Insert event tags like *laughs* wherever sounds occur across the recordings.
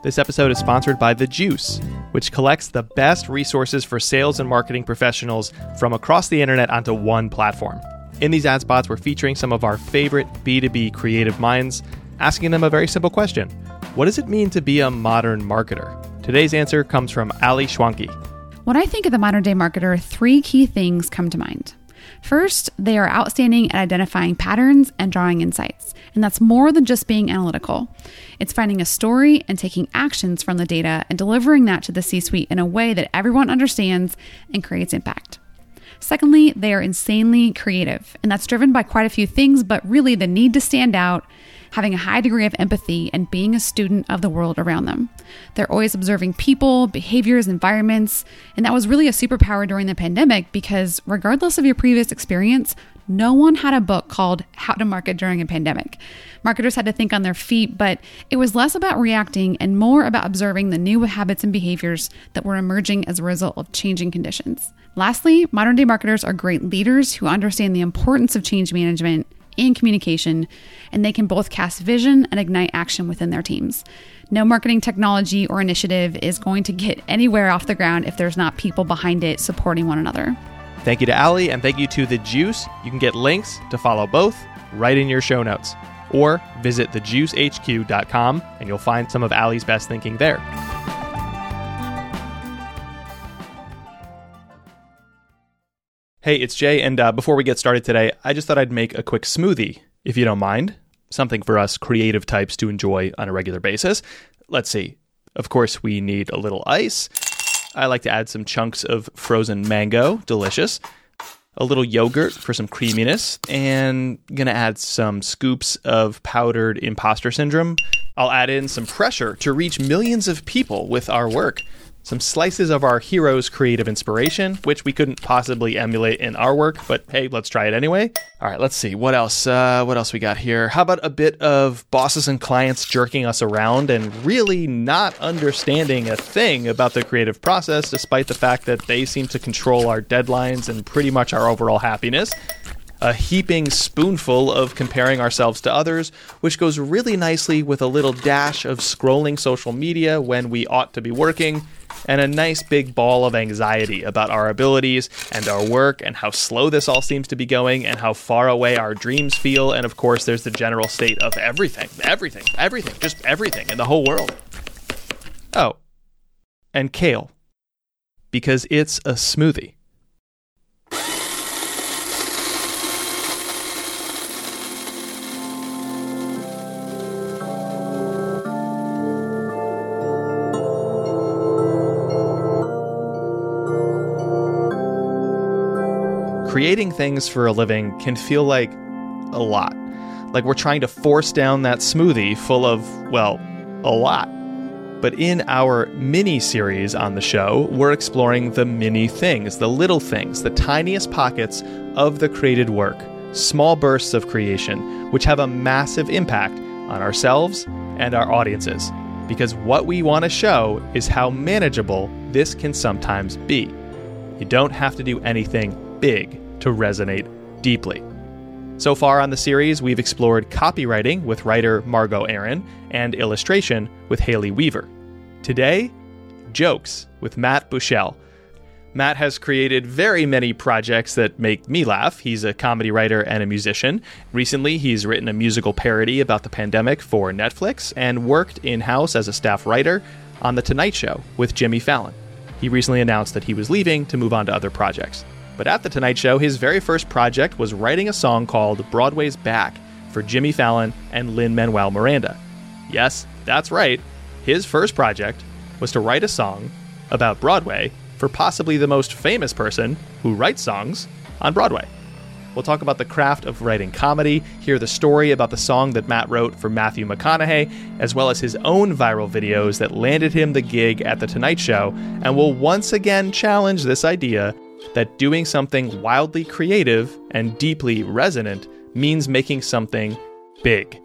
This episode is sponsored by The Juice, which collects the best resources for sales and marketing professionals from across the internet onto one platform. In these ad spots, we're featuring some of our favorite B2B creative minds, asking them a very simple question What does it mean to be a modern marketer? Today's answer comes from Ali Schwanke. When I think of the modern day marketer, three key things come to mind. First, they are outstanding at identifying patterns and drawing insights. And that's more than just being analytical. It's finding a story and taking actions from the data and delivering that to the C suite in a way that everyone understands and creates impact. Secondly, they are insanely creative, and that's driven by quite a few things, but really the need to stand out, having a high degree of empathy, and being a student of the world around them. They're always observing people, behaviors, environments, and that was really a superpower during the pandemic because, regardless of your previous experience, no one had a book called How to Market During a Pandemic. Marketers had to think on their feet, but it was less about reacting and more about observing the new habits and behaviors that were emerging as a result of changing conditions. Lastly, modern day marketers are great leaders who understand the importance of change management and communication, and they can both cast vision and ignite action within their teams. No marketing technology or initiative is going to get anywhere off the ground if there's not people behind it supporting one another. Thank you to Ali and thank you to The Juice. You can get links to follow both right in your show notes. Or visit thejuicehq.com and you'll find some of Ali's best thinking there. Hey, it's Jay, and uh, before we get started today, I just thought I'd make a quick smoothie, if you don't mind. Something for us creative types to enjoy on a regular basis. Let's see. Of course, we need a little ice. I like to add some chunks of frozen mango, delicious. A little yogurt for some creaminess, and gonna add some scoops of powdered imposter syndrome. I'll add in some pressure to reach millions of people with our work some slices of our hero's creative inspiration, which we couldn't possibly emulate in our work, but hey, let's try it anyway. All right, let's see what else. Uh, what else we got here? How about a bit of bosses and clients jerking us around and really not understanding a thing about the creative process, despite the fact that they seem to control our deadlines and pretty much our overall happiness? a heaping spoonful of comparing ourselves to others, which goes really nicely with a little dash of scrolling social media when we ought to be working, and a nice big ball of anxiety about our abilities and our work and how slow this all seems to be going and how far away our dreams feel. And of course, there's the general state of everything, everything, everything, just everything in the whole world. Oh, and kale, because it's a smoothie. Creating things for a living can feel like a lot. Like we're trying to force down that smoothie full of, well, a lot. But in our mini series on the show, we're exploring the mini things, the little things, the tiniest pockets of the created work, small bursts of creation, which have a massive impact on ourselves and our audiences. Because what we want to show is how manageable this can sometimes be. You don't have to do anything big to resonate deeply. So far on the series, we've explored copywriting with writer Margot Aaron and illustration with Hailey Weaver. Today, jokes with Matt Buechele. Matt has created very many projects that make me laugh. He's a comedy writer and a musician. Recently, he's written a musical parody about the pandemic for Netflix and worked in house as a staff writer on The Tonight Show with Jimmy Fallon. He recently announced that he was leaving to move on to other projects. But at The Tonight Show, his very first project was writing a song called Broadway's Back for Jimmy Fallon and Lin Manuel Miranda. Yes, that's right. His first project was to write a song about Broadway for possibly the most famous person who writes songs on Broadway. We'll talk about the craft of writing comedy, hear the story about the song that Matt wrote for Matthew McConaughey, as well as his own viral videos that landed him the gig at The Tonight Show, and we'll once again challenge this idea that doing something wildly creative and deeply resonant means making something big.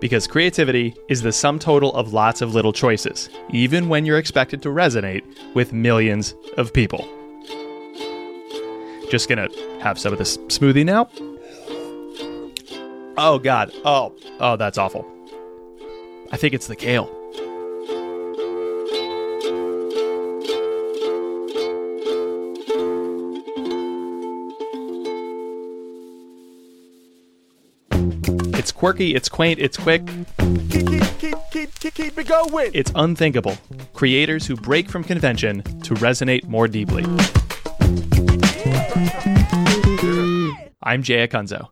Because creativity is the sum total of lots of little choices, even when you're expected to resonate with millions of people. Just gonna have some of this smoothie now. Oh, God. Oh, oh, that's awful. I think it's the kale. Quirky, it's quaint, it's quick. Keep, keep, keep, keep, it going. It's unthinkable. Creators who break from convention to resonate more deeply. I'm Jay Acunzo.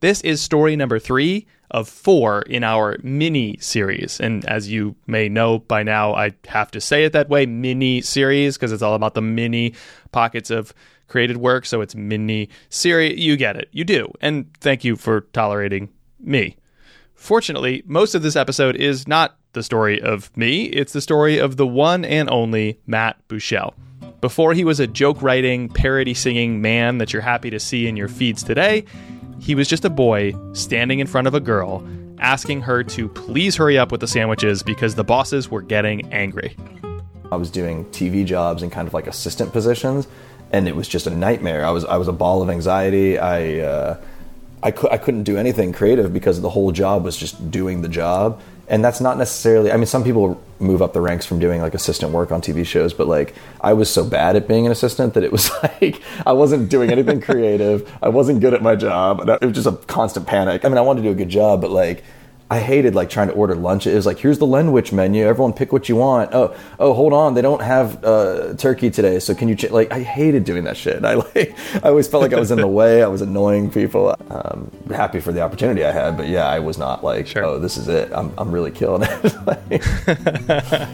This is story number three of four in our mini series. And as you may know by now, I have to say it that way mini series because it's all about the mini pockets of created work. So it's mini series. You get it. You do. And thank you for tolerating me. Fortunately, most of this episode is not the story of me, it's the story of the one and only Matt Buechele. Before he was a joke writing, parody singing man that you're happy to see in your feeds today, he was just a boy standing in front of a girl, asking her to please hurry up with the sandwiches because the bosses were getting angry. I was doing TV jobs and kind of like assistant positions, and it was just a nightmare. I was I was a ball of anxiety. I uh, I, cu- I couldn't do anything creative because the whole job was just doing the job, and that's not necessarily. I mean, some people move up the ranks from doing like assistant work on TV shows, but like I was so bad at being an assistant that it was *laughs* like I wasn't doing anything *laughs* creative. I wasn't good at my job. It was just a constant panic. I mean, I wanted to do a good job, but like I hated like trying to order lunch. It was like, here's the Lenwich menu. Everyone pick what you want. Oh, oh, hold on, they don't have uh, turkey today. So can you ch-? like? I hated doing that shit. I like, I always felt like I was in the *laughs* way. I was annoying people. Um, happy for the opportunity I had, but yeah, I was not like, Sure. oh, this is it. I'm, I'm really killing it. *laughs* Like- *laughs*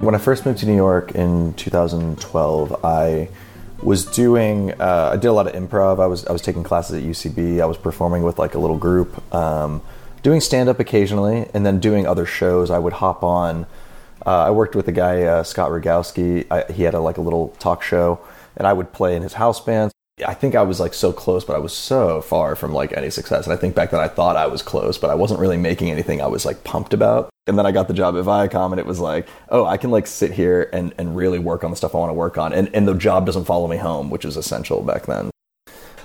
when I first moved to New York in 2012, I was doing uh, I did a lot of improv. I was I was taking classes at UCB. I was performing with like a little group, um, doing stand up occasionally, and then doing other shows. I would hop on. Uh, I worked with a guy uh, Scott Rogowsky. I, he had a, like a little talk show, and I would play in his house band. I think I was like so close, but I was so far from like any success. And I think back then I thought I was close, but I wasn't really making anything I was like pumped about. And then I got the job at Viacom and it was like, oh, I can like sit here and, and really work on the stuff I want to work on. And, and the job doesn't follow me home, which is essential back then.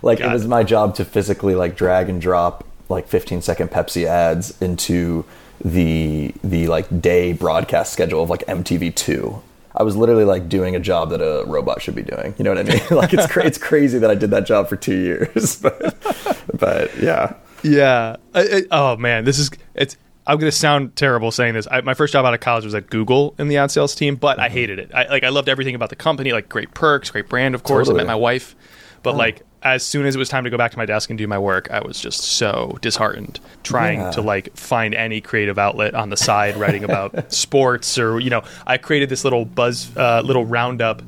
Like Got it was my job to physically like drag and drop like 15 second Pepsi ads into the the like day broadcast schedule of like MTV2. I was literally like doing a job that a robot should be doing. You know what I mean? *laughs* like it's cra- it's crazy that I did that job for 2 years. *laughs* but but yeah. Yeah. I, I, oh man, this is it's. I'm gonna sound terrible saying this. I, my first job out of college was at Google in the ad sales team, but I hated it. I like I loved everything about the company, like great perks, great brand, of course. I met my wife, but like as soon as it was time to go back to my desk and do my work, I was just so disheartened trying Yeah. to like find any creative outlet on the side, writing about *laughs* sports or you know. I created this little buzz, uh, little roundup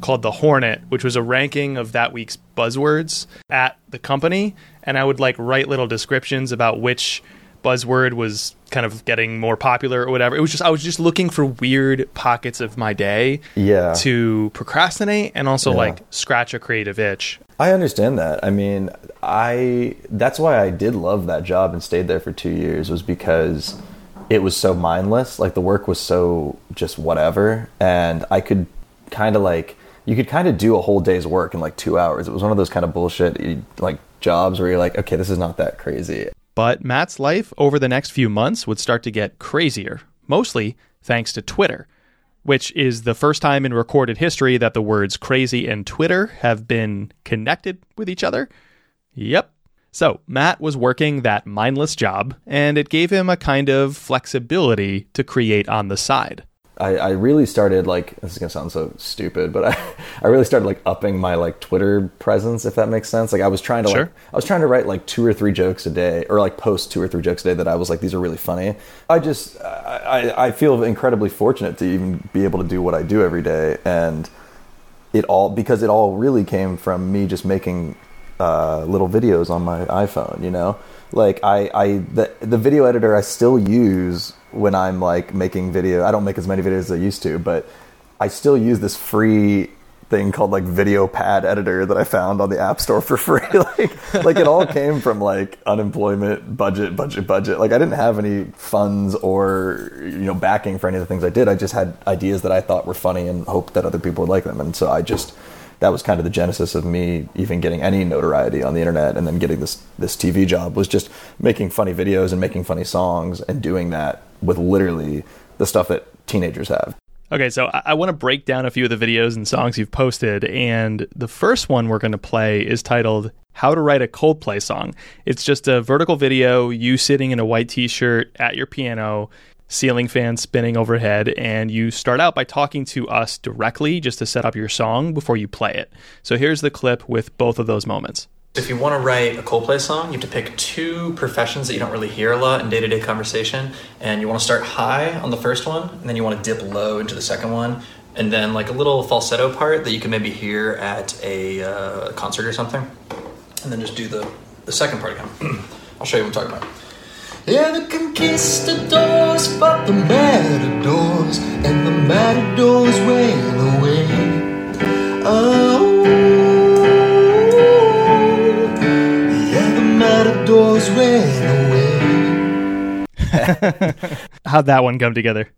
called the Hornet, which was a ranking of that week's buzzwords at the company, and I would like write little descriptions about which buzzword was kind of getting more popular or whatever. It was just I was just looking for weird pockets of my day Yeah. to procrastinate and also Yeah. like scratch a creative itch. I understand that. I mean, I that's why I did love that job and stayed there for 2 years was because it was so mindless. Like the work was so just whatever and I could kind of like you could kind of do a whole day's work in like 2 hours. It was one of those kind of bullshit like jobs where you're like, okay, this is not that crazy. But Matt's life over the next few months would start to get crazier, mostly thanks to Twitter, which is the first time in recorded history that the words crazy and Twitter have been connected with each other. Yep. So, Matt was working that mindless job, and it gave him a kind of flexibility to create on the side. I, I really started like this is gonna sound so stupid, but I, *laughs* I really started like upping my like Twitter presence, if that makes sense. Like I was trying to Sure. like I was trying to write like two or three jokes a day, or like post two or three jokes a day that I was like these are really funny. I just I, I feel incredibly fortunate to even be able to do what I do every day, and it all because it all really came from me just making uh, little videos on my iPhone. You know, like I, I the the video editor I still use when I'm like making video. I don't make as many videos as I used to, but I still use this free thing called like video pad editor that I found on the app store for *laughs* free. *laughs* like like it all came from like unemployment, budget, budget, budget. Like I didn't have any funds or you know backing for any of the things I did. I just had ideas that I thought were funny and hoped that other people would like them. And so I just that was kind of the genesis of me even getting any notoriety on the internet and then getting this this TV job was just making funny videos and making funny songs and doing that with literally the stuff that teenagers have. Okay, so I, I want to break down a few of the videos and songs you've posted, and the first one we're going to play is titled "How to Write a Coldplay Song." It's just a vertical video, you sitting in a white T-shirt at your piano, ceiling fan spinning overhead, and you start out by talking to us directly just to set up your song before you play it. So here's the clip with both of those moments. If you want to write a Coldplay song, you have to pick two professions that you don't really hear a lot in day to day conversation. And you want to start high on the first one, and then you want to dip low into the second one. And then, like a little falsetto part that you can maybe hear at a uh, concert or something. And then just do the, the second part again. *clears throat* I'll show you what I'm talking about. Yeah, the conquistadors fought the matadors, and the matadors ran away. Oh, yeah, the matadors ran away. *laughs* How'd that one come together?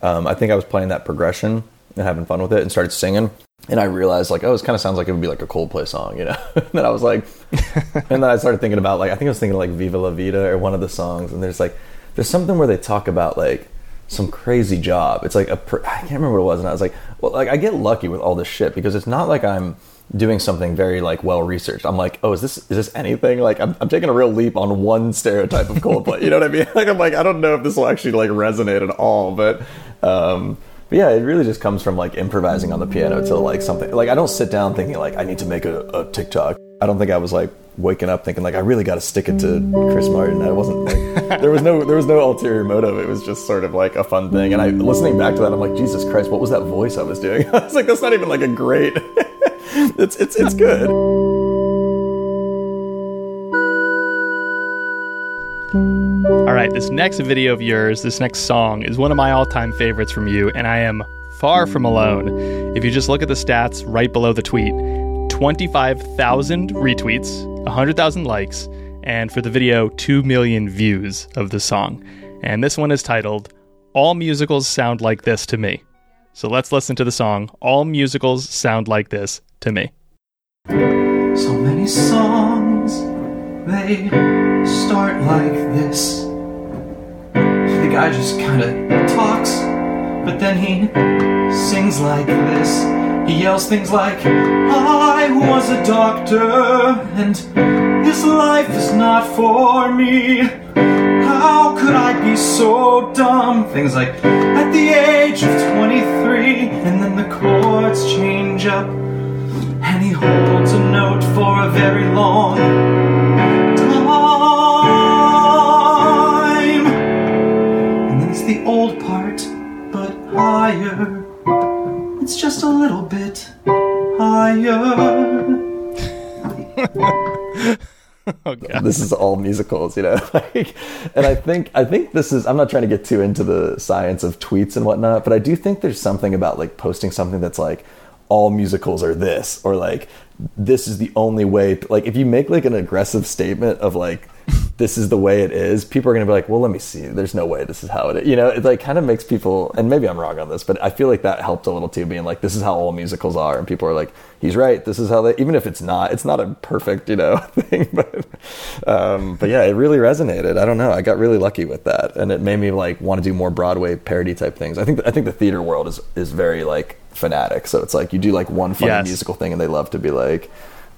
Um, I think I was playing that progression and having fun with it and started singing. And I realized, like, oh, this kind of sounds like it would be like a Coldplay song, you know? and *laughs* then I was like, *laughs* and then I started thinking about, like, I think I was thinking like Viva La Vida or one of the songs. And there's like, there's something where they talk about like some crazy job. It's like a, per- I can't remember what it was. And I was like, well, like, I get lucky with all this shit because it's not like I'm doing something very like well researched. I'm like, oh, is this is this anything? Like, I'm, I'm taking a real leap on one stereotype of Coldplay. you know what I mean? *laughs* Like, I'm like, I don't know if this will actually like resonate at all, but. um but yeah, it really just comes from like improvising on the piano to like something. Like I don't sit down thinking like I need to make a, a TikTok. I don't think I was like waking up thinking like I really got to stick it to Chris Martin. I wasn't like *laughs* there was no there was no ulterior motive. It was just sort of like a fun thing. And I listening back to that, I'm like Jesus Christ, what was that voice I was doing? *laughs* I was like, that's not even like a great. *laughs* it's it's it's good. All right, this next video of yours, this next song, is one of my all time favorites from you, and I am far from alone. If you just look at the stats right below the tweet 25,000 retweets, 100,000 likes, and for the video, 2 million views of the song. And this one is titled All Musicals Sound Like This to Me. So let's listen to the song All Musicals Sound Like This to Me. So many songs, they start like this. The guy just kinda talks, but then he sings like this. He yells things like, I was a doctor, and this life is not for me. How could I be so dumb? Things like, at the age of 23, and then the chords change up. And he holds a note for a very long time. And then it's the old part, but higher. It's just a little bit higher. *laughs* Oh, God. this is all musicals, you know. *laughs* Like, and I think I think this is. I'm not trying to get too into the science of tweets and whatnot, but I do think there's something about like posting something that's like all musicals are this, or like this is the only way. Like if you make like an aggressive statement of like this is the way it is, people are going to be like, well, let me see. There's no way this is how it is. You know, it like kind of makes people, and maybe I'm wrong on this, but I feel like that helped a little too, being like, this is how all musicals are. And people are like, he's right. This is how they, even if it's not, it's not a perfect, you know, *laughs* thing. But, um, but yeah, it really resonated. I don't know. I got really lucky with that. And it made me like want to do more Broadway parody type things. I think, I think the theater world is, is very like fanatic. So it's like you do like one funny Yes. musical thing and they love to be like,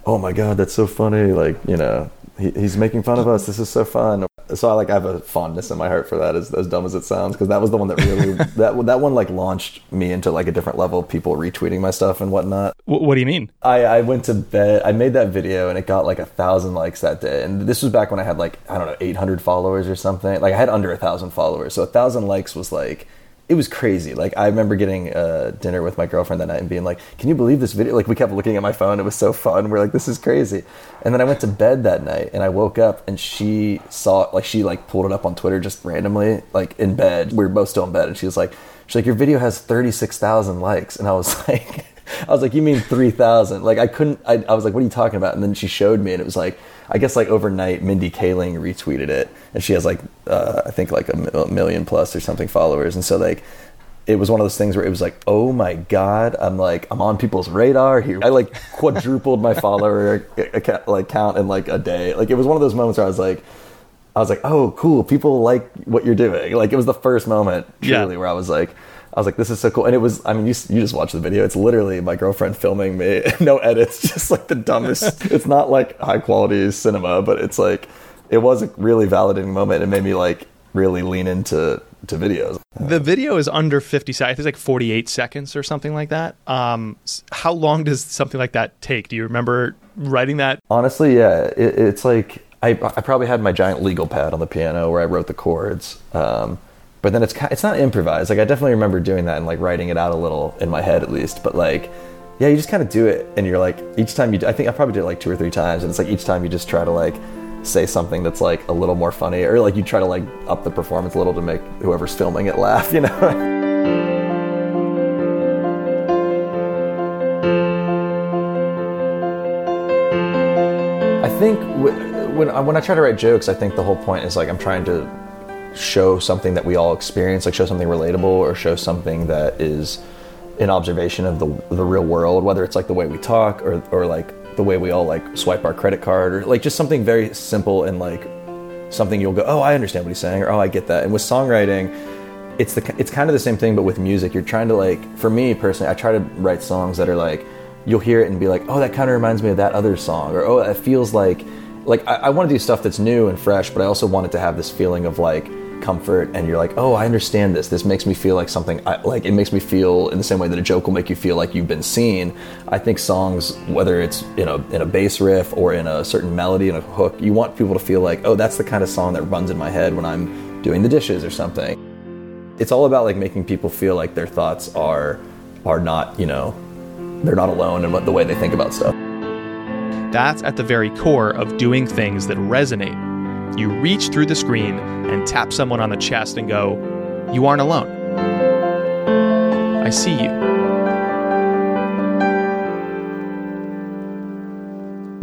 oh my God, that's so funny. Like, you know, he, he's making fun of us. This is so fun. So I like I have a fondness in my heart for that, as, as dumb as it sounds, because that was the one that really *laughs* that that one like launched me into like a different level of people retweeting my stuff and whatnot. W- what do you mean? I, I went to bed. I made that video and it got like a thousand likes that day. And this was back when I had like I don't know eight hundred followers or something. Like I had under a thousand followers, so a thousand likes was like it was crazy. Like I remember getting uh, dinner with my girlfriend that night and being like, "Can you believe this video?" Like we kept looking at my phone. It was so fun. We're like, "This is crazy." And then I went to bed that night and I woke up and she saw like she like pulled it up on Twitter just randomly like in bed. We were both still in bed and she was like, "She's like your video has thirty six thousand likes," and I was *laughs* like. I was like, "You mean three thousand? Like I couldn't. I, I was like, "What are you talking about?" And then she showed me, and it was like, I guess like overnight, Mindy Kaling retweeted it, and she has like uh, I think like a million plus or something followers, and so like it was one of those things where it was like, oh my god, I'm like I'm on people's radar here. I like quadrupled my *laughs* follower account, like count in like a day. Like it was one of those moments where I was like, I was like, oh, cool. People like what you're doing. Like it was the first moment truly Yeah. where I was like, I was like, this is so cool. And it was, I mean, you, you just watch the video. It's literally my girlfriend filming me, *laughs* no edits, *laughs* just like the dumbest. *laughs* it's not like high quality cinema, but it's like, it was a really validating moment. It made me like really lean into to videos. The video is under 50 seconds. It's like 48 seconds or something like that. Um, how long does something like that take? Do you remember writing that? Honestly, yeah, it, it's like I, I probably had my giant legal pad on the piano where I wrote the chords. Um, but then it's it's not improvised. Like I definitely remember doing that and like writing it out a little in my head at least. But like, yeah, you just kind of do it, and you're like each time you. Do, I think I probably did it like two or three times, and it's like each time you just try to like say something that's like a little more funny, or like you try to like up the performance a little to make whoever's filming it laugh. *laughs* You know. I think when I, when I try to write jokes, I think the whole point is like I'm trying to show something that we all experience, like show something relatable or show something that is an observation of the the real world, whether it's like the way we talk or or like the way we all like swipe our credit card or like just something very simple and like something you'll go, oh, I understand what he's saying, or oh, I get that. And with songwriting, it's the it's kind of the same thing, but with music, you're trying to like, for me personally, I try to write songs that are like, you'll hear it and be like, oh, that kind of reminds me of that other song, or oh, it feels like, like I, I want to do stuff that's new and fresh, but I also want it to have this feeling of like comfort, and you're like, oh, I understand this. This makes me feel like something. I, like it makes me feel in the same way that a joke will make you feel like you've been seen. I think songs, whether it's in a in a bass riff or in a certain melody and a hook, you want people to feel like, oh, that's the kind of song that runs in my head when I'm doing the dishes or something it's all about like making people feel like their thoughts are are not you know they're not alone in what the way they think about stuff That's at the very core of doing things that resonate. You reach through the screen and tap someone on the chest and go, You aren't alone. I see you.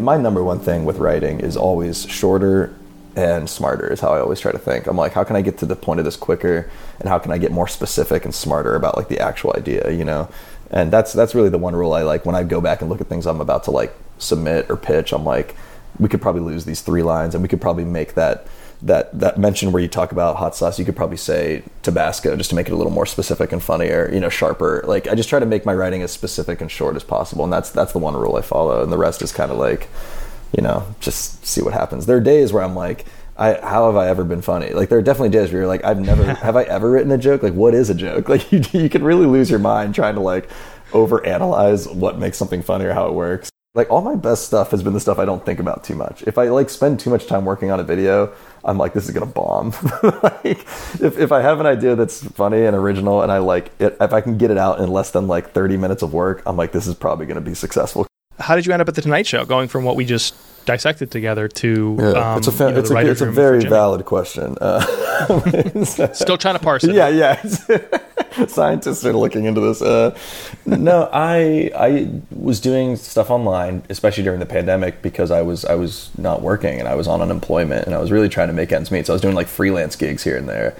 my number one thing with writing is always shorter and smarter is how i always try to think i'm like how can i get to the point of this quicker and how can i get more specific and smarter about like the actual idea you know and that's that's really the one rule i like when i go back and look at things i'm about to like submit or pitch i'm like we could probably lose these three lines and we could probably make that that that mention where you talk about hot sauce you could probably say tabasco just to make it a little more specific and funnier you know sharper like i just try to make my writing as specific and short as possible and that's that's the one rule i follow and the rest is kind of like you know just see what happens there are days where i'm like I, how have I ever been funny? Like there are definitely days where you're like, I've never, *laughs* have I ever written a joke? Like what is a joke? *laughs* Like you, you can really lose your mind trying to like overanalyze what makes something funny or how it works. Like all my best stuff has been the stuff I don't think about too much. If I like spend too much time working on a video, I'm like, this is gonna bomb. *laughs* like if, if I have an idea that's funny and original and I like it, if I can get it out in less than like 30 minutes of work, I'm like, this is probably gonna be successful. How did you end up at the Tonight Show, going from what we just dissected together to Yeah, um, it's a fa- you know, it's, a, it's a very valid question. Uh, *laughs* Still trying to parse it. yeah, yeah. *laughs* *laughs* Scientists are looking into this. Uh, no, I I was doing stuff online, especially during the pandemic, because I was I was not working and I was on unemployment and I was really trying to make ends meet. So I was doing like freelance gigs here and there,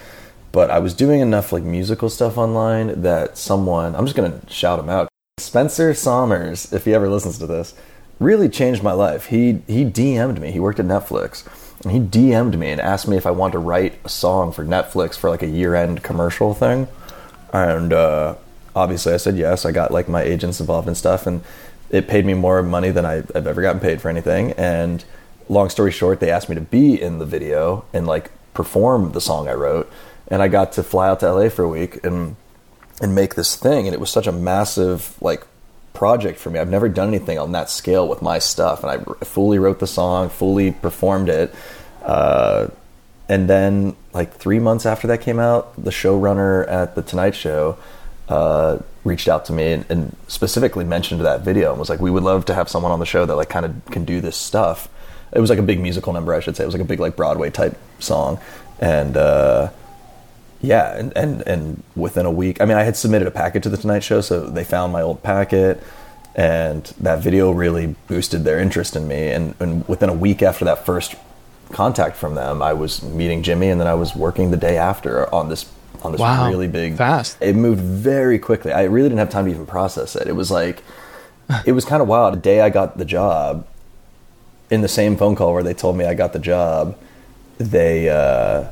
but I was doing enough like musical stuff online that someone I'm just gonna shout him out, Spencer Sommers, if he ever listens to this, really changed my life. He he DM'd me. He worked at Netflix. And he DM'd me and asked me if I wanted to write a song for Netflix for like a year-end commercial thing. And uh, obviously I said yes. I got like my agents involved and stuff and it paid me more money than I, I've ever gotten paid for anything. And long story short, they asked me to be in the video and like perform the song I wrote. And I got to fly out to LA for a week and and make this thing and it was such a massive like project for me i've never done anything on that scale with my stuff and i fully wrote the song fully performed it uh, and then like three months after that came out the showrunner at the tonight show uh, reached out to me and, and specifically mentioned that video and was like we would love to have someone on the show that like kind of can do this stuff. It was like a big musical number i should say. It was like a big like broadway type song. And uh, yeah, and, and and within a week, I mean, I had submitted a packet to the Tonight Show, so they found my old packet, and that video really boosted their interest in me. And, and within a week after that first contact from them, I was meeting Jimmy, and then I was working the day after on this on this Wow, really big fast. It moved very quickly. I really didn't have time to even process it. It was like it was kind of wild. The day I got the job, in the same phone call where they told me I got the job, they uh,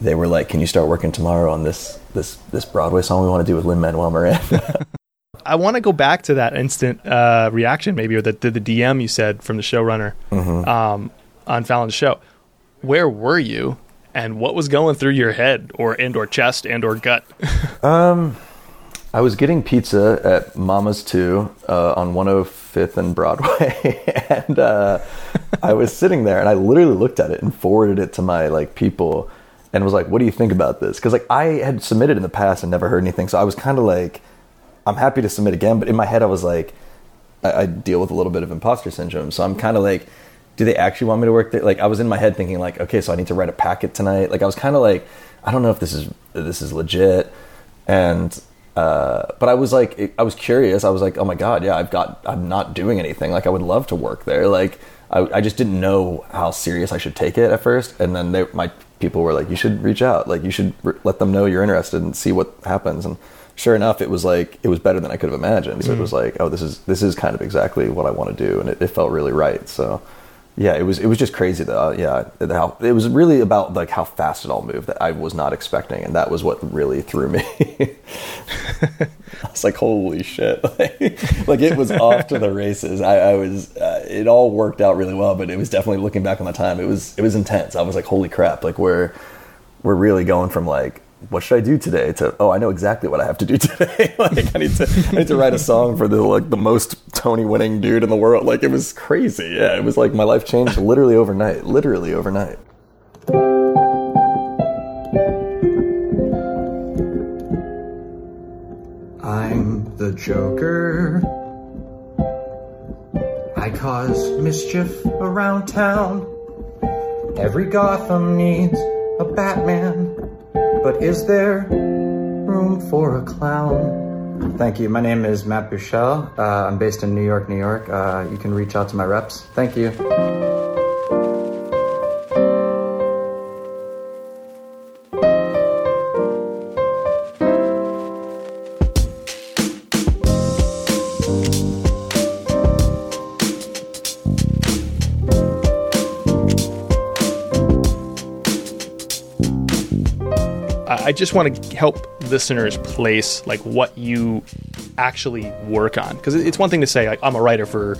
they were like, "Can you start working tomorrow on this this this Broadway song we want to do with Lin Manuel Miranda?" *laughs* I want to go back to that instant uh, reaction, maybe, or the, the, the DM you said from the showrunner um, on Fallon's show. Where were you, and what was going through your head, or and or chest, and or gut? *laughs* um, I was getting pizza at Mama's Too uh, on 105th and Broadway, *laughs* and uh, I was sitting there, and I literally looked at it and forwarded it to my like people, and was like, "What do you think about this?" Because like I had submitted in the past and never heard anything, so I was kind of like, "I'm happy to submit again," but in my head I was like, I, I deal with a little bit of imposter syndrome, so I'm kind of like, do they actually want me to work there? Like I was in my head thinking like, okay, so I need to write a packet tonight. Like I was kind of like, I don't know if this is this is legit, and uh, but I was like, I was curious. I was like, oh my god, yeah, I've got, I'm not doing anything. Like I would love to work there. Like I, I just didn't know how serious I should take it at first, and then they, my people were like, you should reach out. Like you should r- let them know you're interested and see what happens. And sure enough, it was like it was better than I could have imagined. So it was like, oh, this is this is kind of exactly what I want to do, and it, it felt really right. So yeah, it was it was just crazy though. Yeah, how, it was really about like how fast it all moved that I was not expecting, and that was what really threw me. *laughs* I was like, holy shit! like, *laughs* like, it was off to the races. I, I was. Uh, it all worked out really well, but it was definitely looking back on the time. It was it was intense. I was like, holy crap! Like we're we're really going from like what should I do today to oh I know exactly what I have to do *laughs* today *laughs* like I need to I need to write a song for the like the most Tony winning dude in the world like it was crazy yeah it was like my life changed literally overnight literally overnight I'm the Joker. I cause mischief around town. Every Gotham needs a Batman. But is there room for a clown? Thank you. My name is Matt Buechele. Uh, I'm based in New York, New York. Uh, you can reach out to my reps. Thank you. I just want to help listeners place like what you actually work on because it's one thing to say like I'm a writer for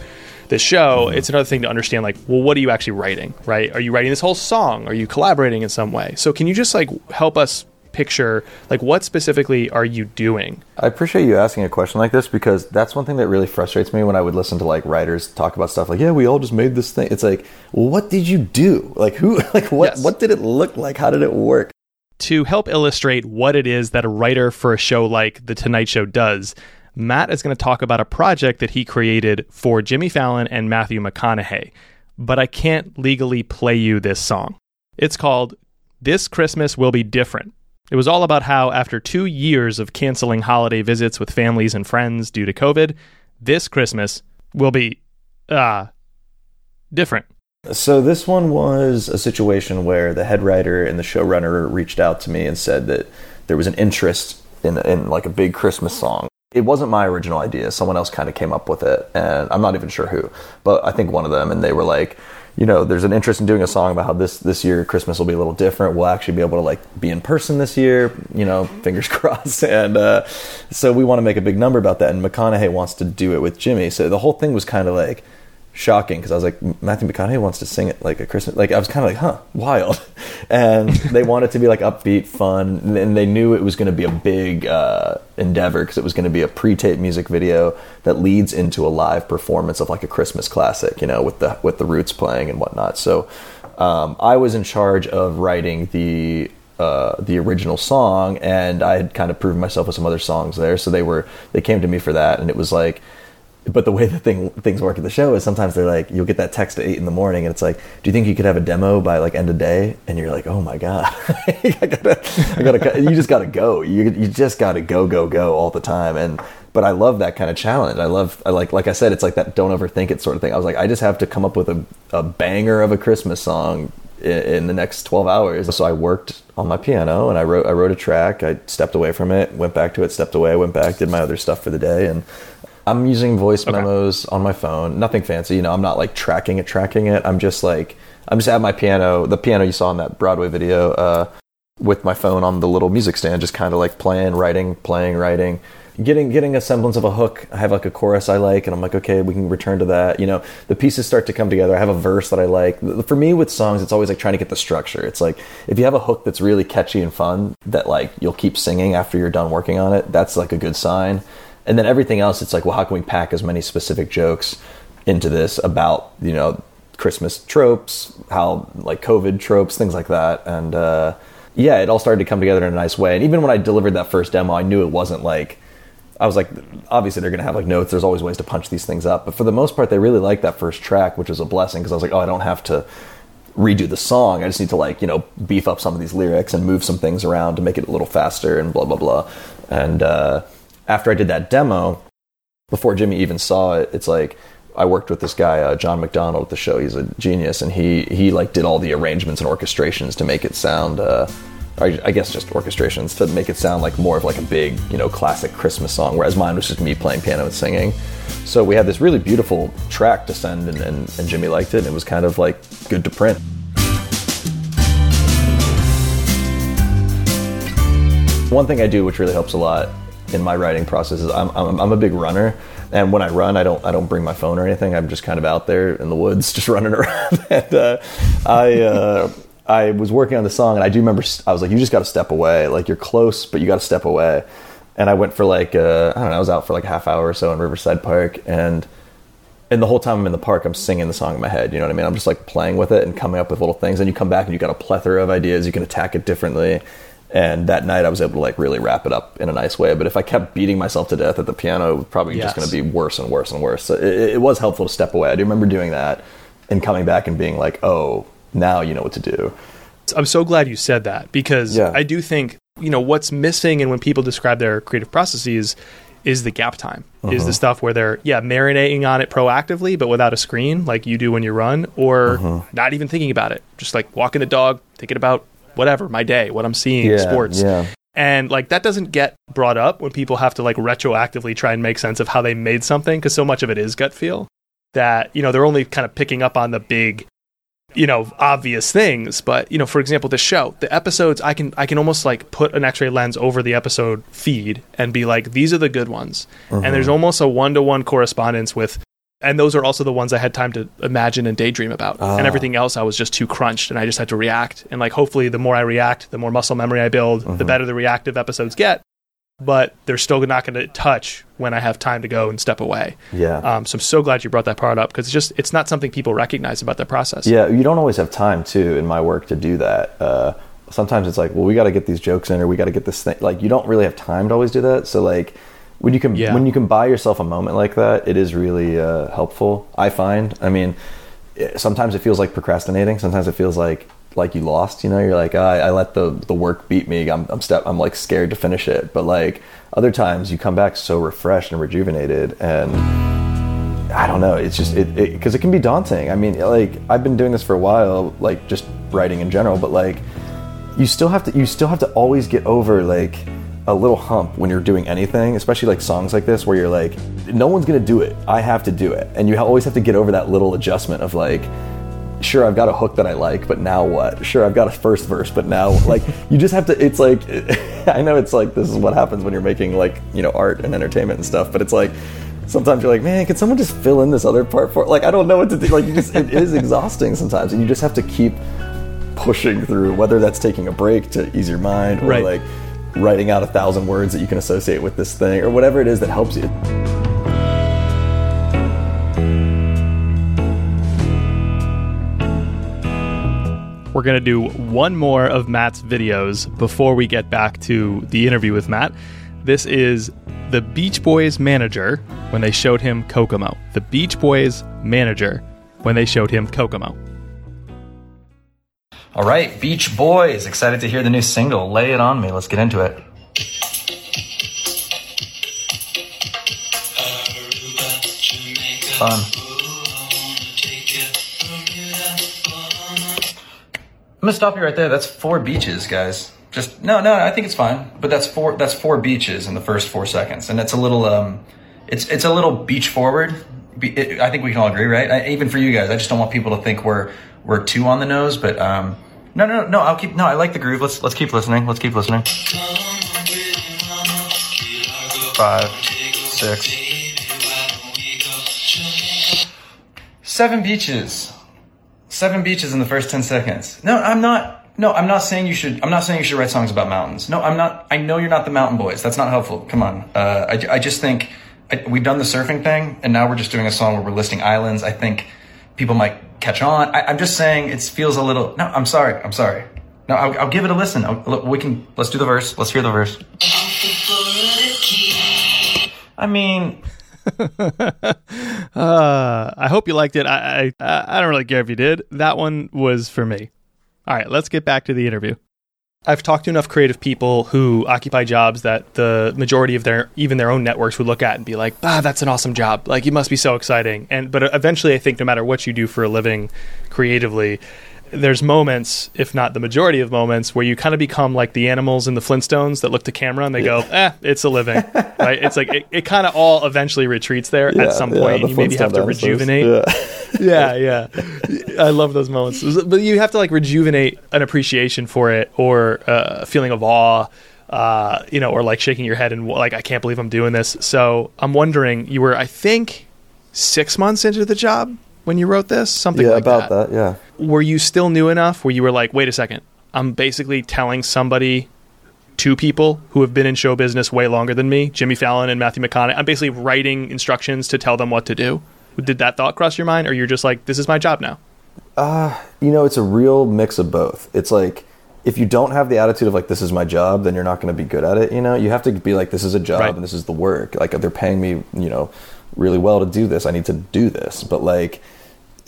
this show. Mm-hmm. It's another thing to understand like well what are you actually writing right? Are you writing this whole song? Are you collaborating in some way? So can you just like help us picture like what specifically are you doing? I appreciate you asking a question like this because that's one thing that really frustrates me when I would listen to like writers talk about stuff like, yeah, we all just made this thing. It's like, well, what did you do? Like who *laughs* like what Yes. what did it look like? How did it work? To help illustrate what it is that a writer for a show like The Tonight Show does, Matt is going to talk about a project that he created for Jimmy Fallon and Matthew McConaughey. But I can't legally play you this song. It's called This Christmas Will Be Different. It was all about how, after two years of canceling holiday visits with families and friends due to COVID, this Christmas will be, uh, different. So this one was a situation where the head writer and the showrunner reached out to me and said that there was an interest in in like a big Christmas song. It wasn't my original idea. Someone else kind of came up with it, and I'm not even sure who, but I think one of them. And they were like, you know, there's an interest in doing a song about how this this year Christmas will be a little different. We'll actually be able to like be in person this year. You know, *laughs* fingers crossed. And uh, so we want to make a big number about that. And McConaughey wants to do it with Jimmy. So the whole thing was kind of like shocking because I was like, Matthew McConaughey wants to sing it like a Christmas. Like I was kind of like, huh, wild. *laughs* And they wanted to be like upbeat, fun, and they knew it was going to be a big uh, endeavor because it was going to be a pre-tape music video that leads into a live performance of like a Christmas classic, you know, with the with the Roots playing and whatnot. So um, I was in charge of writing the uh, the original song, and I had kind of proven myself with some other songs there. So they were they came to me for that, and it was like but the way that thing things work at the show is sometimes they're like you'll get that text at eight in the morning and it's like do you think you could have a demo by like end of day? And you're like oh my god. *laughs* I gotta i gotta you just gotta go. You, you just gotta go go go all the time. And but i love that kind of challenge. I love i like like i said it's like that don't overthink it sort of thing. I was like i just have to come up with a, a banger of a christmas song in, in the next 12 hours. So i worked on my piano and i wrote i wrote a track. I stepped away from it went back to it stepped away went back did my other stuff for the day. And I'm using voice memos on my phone. Nothing fancy, you know. I'm not like tracking it, tracking it. I'm just like I'm just at my piano, the piano you saw in that Broadway video, uh, with my phone on the little music stand, just kind of like playing, writing, playing, writing, getting getting a semblance of a hook. I have like a chorus I like, and I'm like, okay, we can return to that. You know, the pieces start to come together. I have a verse that I like. For me, with songs, it's always like trying to get the structure. It's like if you have a hook that's really catchy and fun, that like you'll keep singing after you're done working on it. That's like a good sign. And then everything else, it's like, well, how can we pack as many specific jokes into this about you know Christmas tropes, how like COVID tropes, things like that, and. uh yeah, it all started to come together in a nice way. And even when I delivered that first demo, I knew it wasn't like I was like, obviously they're going to have like notes. There's always ways to punch these things up, but for the most part, they really liked that first track, which was a blessing because I was like, oh, I don't have to redo the song. I just need to like you know beef up some of these lyrics and move some things around to make it a little faster and blah blah blah. And uh, after I did that demo, before Jimmy even saw it, it's like I worked with this guy uh, John McDonald at the show. He's a genius, and he he like did all the arrangements and orchestrations to make it sound. Uh, I guess just orchestrations to make it sound like more of like a big, you know, classic Christmas song, whereas mine was just me playing piano and singing. So we had this really beautiful track to send, and, and, and Jimmy liked it, and it was kind of like good to print. One thing I do, which really helps a lot in my writing process, is I'm, I'm, I'm a big runner, and when I run, I don't I don't bring my phone or anything. I'm just kind of out there in the woods, *laughs* just running around. *laughs* and uh, I uh, I was working on the song, and I do remember I was like, "You just got to step away. Like you're close, but you got to step away." And I went for like uh, I don't know, I was out for like a half hour or so in Riverside Park, and and the whole time I'm in the park, I'm singing the song in my head. You know what I mean? I'm just like playing with it and coming up with little things. And you come back and you got a plethora of ideas. You can attack it differently. And that night, I was able to like really wrap it up in a nice way. But if I kept beating myself to death at the piano, it was probably Yes. just going to be worse and worse and worse. So it, it was helpful to step away. I do remember doing that and coming back and being like, "Oh, now you know what to do." I'm so glad you said that because Yeah. I do think you know what's missing, and when people describe their creative processes, is the gap time. Is Uh-huh. the stuff where they're yeah marinating on it proactively, but without a screen like you do when you run, or Uh-huh. not even thinking about it, just like walking the dog, thinking about whatever my day, what I'm seeing, sports, Yeah. and like that doesn't get brought up when people have to like retroactively try and make sense of how they made something because so much of it is gut feel that you know they're only kind of picking up on the big you know obvious things. But you know for example the show the episodes i can i can almost like put an x-ray lens over the episode feed and be like these are the good ones. And there's uh-huh. almost a one-to-one correspondence with and those are also the ones i had time to imagine and daydream about and everything else i was just too crunched and i just had to react and like hopefully the more i react the more muscle memory i build the better the reactive episodes get but they're still not going to touch when i have time to go and step away Yeah. um, so i'm so glad you brought that part up because it's just it's not something people recognize about their process Yeah, you don't always have time too in my work to do that. Uh, sometimes it's like, well, we got to get these jokes in, or we got to get this thing. Like, you don't really have time to always do that. So, like, when you can Yeah. when you can buy yourself a moment like that, it is really uh, helpful. I find. I mean, it- sometimes it feels like procrastinating. Sometimes it feels like like you lost. You know, you're like, "Ah, I, I let the the work beat me. I'm I'm step. I'm like scared to finish it. But like other times, you come back so refreshed and rejuvenated and. I don't know. It's just it because it, can be daunting. I mean, like I've been doing this for a while, like just writing in general, but like you still have to you still have to always get over like a little hump when you're doing anything, especially like songs like this where you're like no one's to do it. I have to do it. And you always have to get over that little adjustment of like sure I've got a hook that I like, but now what? Sure I've got a first verse, but now *laughs* like you just have to it's like *laughs* I know it's like this is what happens when you're making like, you know, art and entertainment and stuff, but it's like sometimes you're like, man, can someone just fill in this other part for like I don't know what to do. Like you just it is exhausting sometimes and you just have to keep pushing through whether that's taking a break to ease your mind or Right. like writing out a thousand words that you can associate with this thing or whatever it is that helps you. We're going to do one more of Matt's videos before we get back to the interview with Matt. This is the Beach Boys manager when they showed him Kokomo. The Beach Boys manager when they showed him Kokomo. All right, Beach Boys. Excited to hear the new single. Lay it on me. Let's get into it. Fun. I'm gonna stop you right there. That's four beaches, guys. Just no, no. I think it's fine. But that's four. That's four beaches in the first four seconds, and it's a little. Um, it's it's a little beach forward. I think we can all agree, right? I, even for you guys, I just don't want people to think we're we're too on the nose, but um, no, no, no. I'll keep. No, I like the groove. Let's let's keep listening. Let's keep listening. Five, six, seven beaches. Seven beaches in the first ten seconds. No, I'm not. No, I'm not saying you should. I'm not saying you should write songs about mountains. No, I'm not. I know you're not the mountain boys. That's not helpful. Come on. Uh, I, I just think I, we've done the surfing thing, and now we're just doing a song where we're listing islands. I think people might catch on. I, I'm just saying it feels a little. No, I'm sorry. I'm sorry. No, I'll, I'll give it a listen. I'll, we can. Let's do the verse. Let's hear the verse. I mean, *laughs* Uh, I hope you liked it. I, I I don't really care if you did. That one was for me. All right, let's get back to the interview. I've talked to enough creative people who occupy jobs that the majority of their even their own networks would look at and be like, "Ah, that's an awesome job. Like, you must be so exciting." And but eventually, I think no matter what you do for a living, creatively, there's moments, if not the majority of moments, where you kind of become like the animals in the Flintstones that look to camera and they go, "Eh, it's a living." *laughs* right? It's like it, it kind of all eventually retreats there Yeah, at some point, the and you maybe have to rejuvenate Yeah. *laughs* yeah, yeah. I love those moments. But you have to like rejuvenate an appreciation for it or uh, a feeling of awe, uh, you know, or like shaking your head and like, I can't believe I'm doing this. So I'm wondering, you were, I think, six months into the job when you wrote this, something yeah, like about that. Yeah. Were you still new enough where you were like, wait a second, I'm basically telling somebody, two people who have been in show business way longer than me, Jimmy Fallon and Matthew McConaughey, I'm basically writing instructions to tell them what to do. Did that thought cross your mind, or you're just like, this is my job now? Uh, you know, it's a real mix of both. It's like if you don't have the attitude of like this is my job, then you're not going to be good at it. You know, you have to be like this is a job Right. and this is the work. Like they're paying me, you know, really well to do this. I need to do this. But like,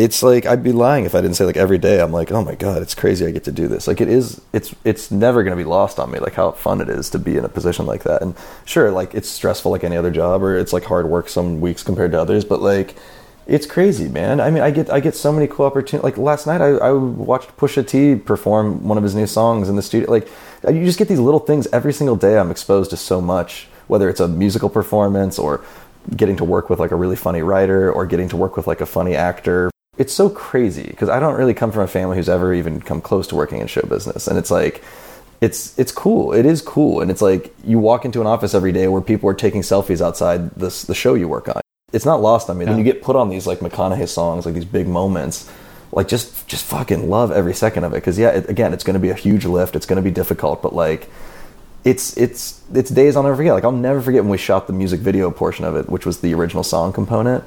it's like I'd be lying if I didn't say like every day I'm like, oh my god, it's crazy I get to do this. Like it is, it's it's never going to be lost on me like how fun it is to be in a position like that. And sure, like it's stressful like any other job, or it's like hard work some weeks compared to others, but like it's crazy, man. I mean, I get I get so many cool opportunities. Like last night, I, I watched Pusha T perform one of his new songs in the studio. Like you just get these little things every single day. I'm exposed to so much, whether it's a musical performance or getting to work with like a really funny writer or getting to work with like a funny actor. It's so crazy because I don't really come from a family who's ever even come close to working in show business, and it's like it's it's cool. It is cool, and it's like you walk into an office every day where people are taking selfies outside this the show you work on. It's not lost on me. Then you get put on these like McConaughey songs, like these big moments. Like just just fucking love every second of it because yeah, it, again, it's going to be a huge lift. It's going to be difficult, but like it's it's it's days I'll never forget. Like I'll never forget when we shot the music video portion of it, which was the original song component,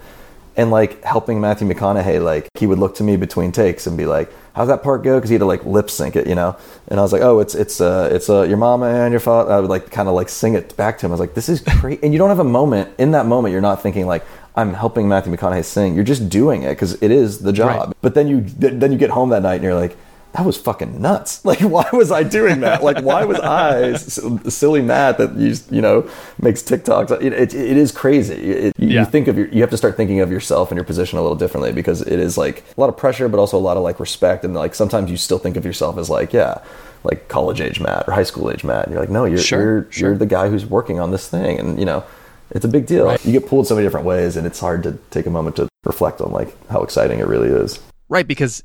and like helping Matthew McConaughey. Like he would look to me between takes and be like, "How's that part go?" Because he had to like lip sync it, you know. And I was like, "Oh, it's it's uh it's uh your mama and your father." I would like kind of like sing it back to him. I was like, "This is great," and you don't have a moment in that moment. You're not thinking like. I'm helping Matthew McConaughey sing. You're just doing it because it is the job. Right. But then you then you get home that night and you're like, that was fucking nuts. *laughs* Like, why was I doing that? Like, why was I s- silly Matt that you you know makes TikToks? It, it, it is crazy. It, you, Yeah. you think of your, you have to start thinking of yourself and your position a little differently because it is like a lot of pressure, but also a lot of like respect. And like sometimes you still think of yourself as like, yeah, like college age Matt or high school age Matt. And you're like, no, you're Sure, you're sure. you're the guy who's working on this thing, and you know. It's a big deal. Right. You get pulled so many different ways, and it's hard to take a moment to reflect on like how exciting it really is. Right, because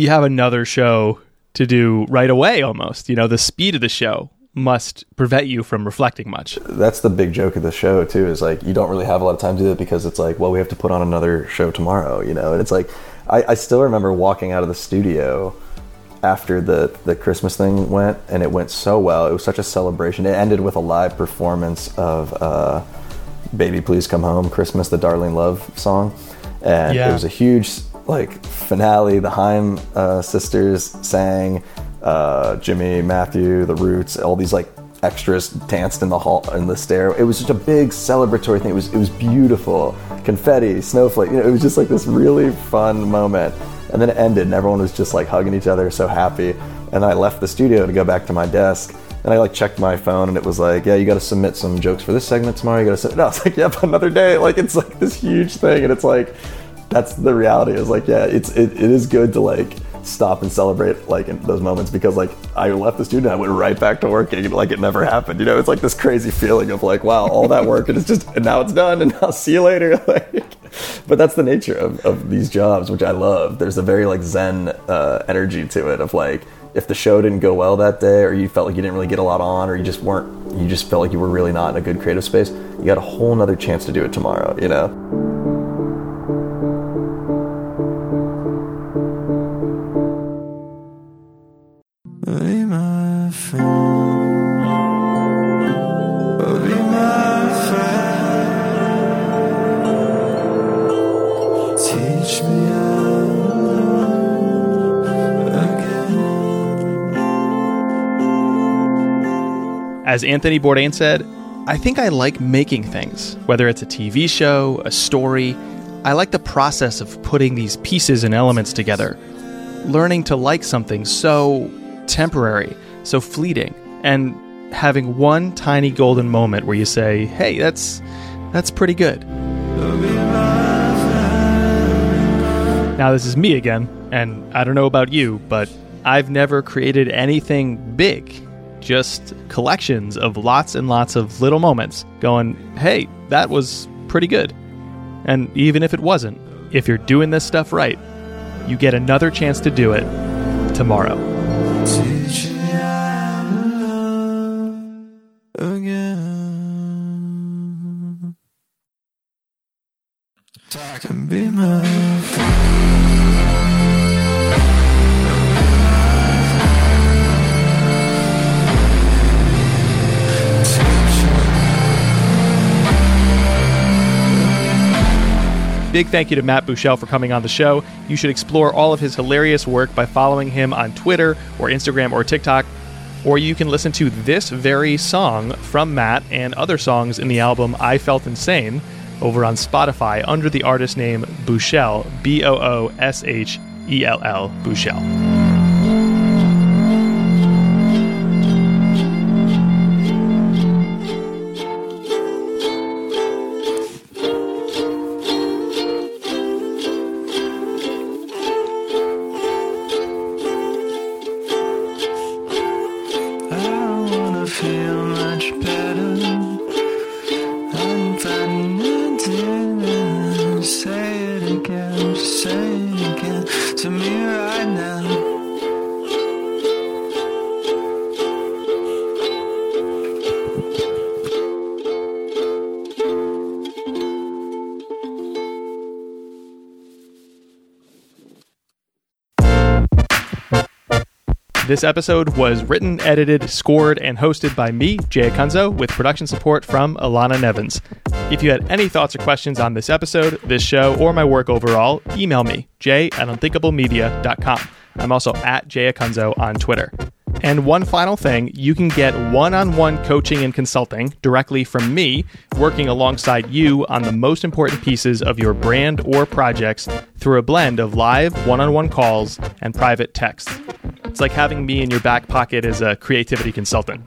you have another show to do right away almost. You know, the speed of the show must prevent you from reflecting much. that's the big joke of the show too is like you don't really have a lot of time to do it because it's like well we have to put on another show tomorrow you know and it's like i, I still remember walking out of the studio after the the christmas thing went and it went so well it was such a celebration it ended with a live performance of uh, baby please come home christmas the Darlene Love song and Yeah. it was a huge like finale the Haim uh, sisters sang uh, jimmy matthew the roots all these like extras danced in the hall in the stair it was just a big celebratory thing it was it was beautiful confetti snowflake you know, it was just like this really fun moment and then it ended and everyone was just like hugging each other so happy and i left the studio to go back to my desk and I like checked my phone and it was like, yeah, you got to submit some jokes for this segment tomorrow. You got to submit. *laughs* No, it's like, yep, another day. Like it's like this huge thing, and it's like, that's the reality. Is like, yeah, it's it, it is good to like stop and celebrate like in those moments because like I left the studio, I went right back to working, like it never happened. You know, it's like this crazy feeling of like, wow, all that work and it's just and now it's done, and *laughs* I'll see you later. *laughs* Like, but that's the nature of, of these jobs, which I love. There's a very like Zen uh, energy to it of like if the show didn't go well that day, or you felt like you didn't really get a lot on, or you just weren't, you just felt like you were really not in a good creative space. You got a whole nother chance to do it tomorrow. You know. As Anthony Bourdain said, I think I like making things, whether it's a TV show, a story. I like the process of putting these pieces and elements together, learning to like something so temporary, so fleeting, and having one tiny golden moment where you say, "Hey, that's that's pretty good." Now this is me again, and I don't know about you, but I've never created anything big. Just collections of lots and lots of little moments going, "Hey, that was pretty good." And even if it wasn't, if you're doing this stuff right, you get another chance to do it tomorrow. Be my friend. Big thank you to Matt Buechele for coming on the show. You should explore all of his hilarious work by following him on Twitter or Instagram or TikTok. Or you can listen to this very song from Matt and other songs in the album I Felt Insane over on Spotify under the artist name Booshell, B O O S H E L L, Booshell. I This episode was written, edited, scored, and hosted by me, Jay Acunzo, with production support from Alana Nevins. If you had any thoughts or questions on this episode, this show, or my work overall, email me, jay at unthinkablemedia.com. I'm also at Jay Acunzo on Twitter. And one final thing, you can get one on one coaching and consulting directly from me, working alongside you on the most important pieces of your brand or projects through a blend of live one on one calls and private text. It's like having me in your back pocket as a creativity consultant.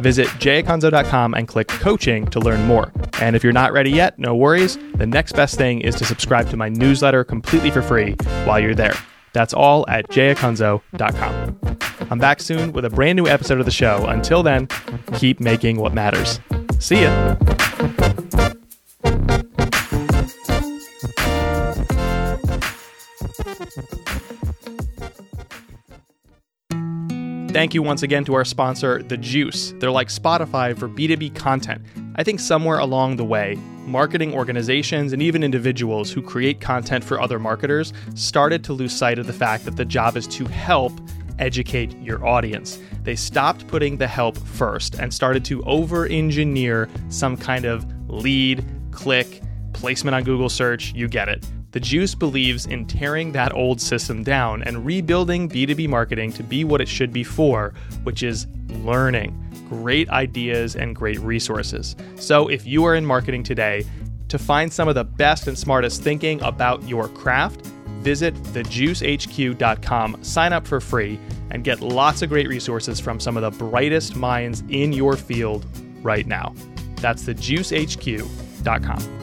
Visit jayacunzo.com and click coaching to learn more. And if you're not ready yet, no worries. The next best thing is to subscribe to my newsletter completely for free while you're there. That's all at jayacunzo.com. I'm back soon with a brand new episode of the show. Until then, keep making what matters. See ya. Thank you once again to our sponsor, The Juice. They're like Spotify for B2B content. I think somewhere along the way, marketing organizations and even individuals who create content for other marketers started to lose sight of the fact that the job is to help educate your audience. They stopped putting the help first and started to over engineer some kind of lead, click, placement on Google search. You get it. The Juice believes in tearing that old system down and rebuilding B2B marketing to be what it should be for, which is learning, great ideas, and great resources. So if you are in marketing today, to find some of the best and smartest thinking about your craft, visit thejuicehq.com, sign up for free, and get lots of great resources from some of the brightest minds in your field right now. That's thejuicehq.com.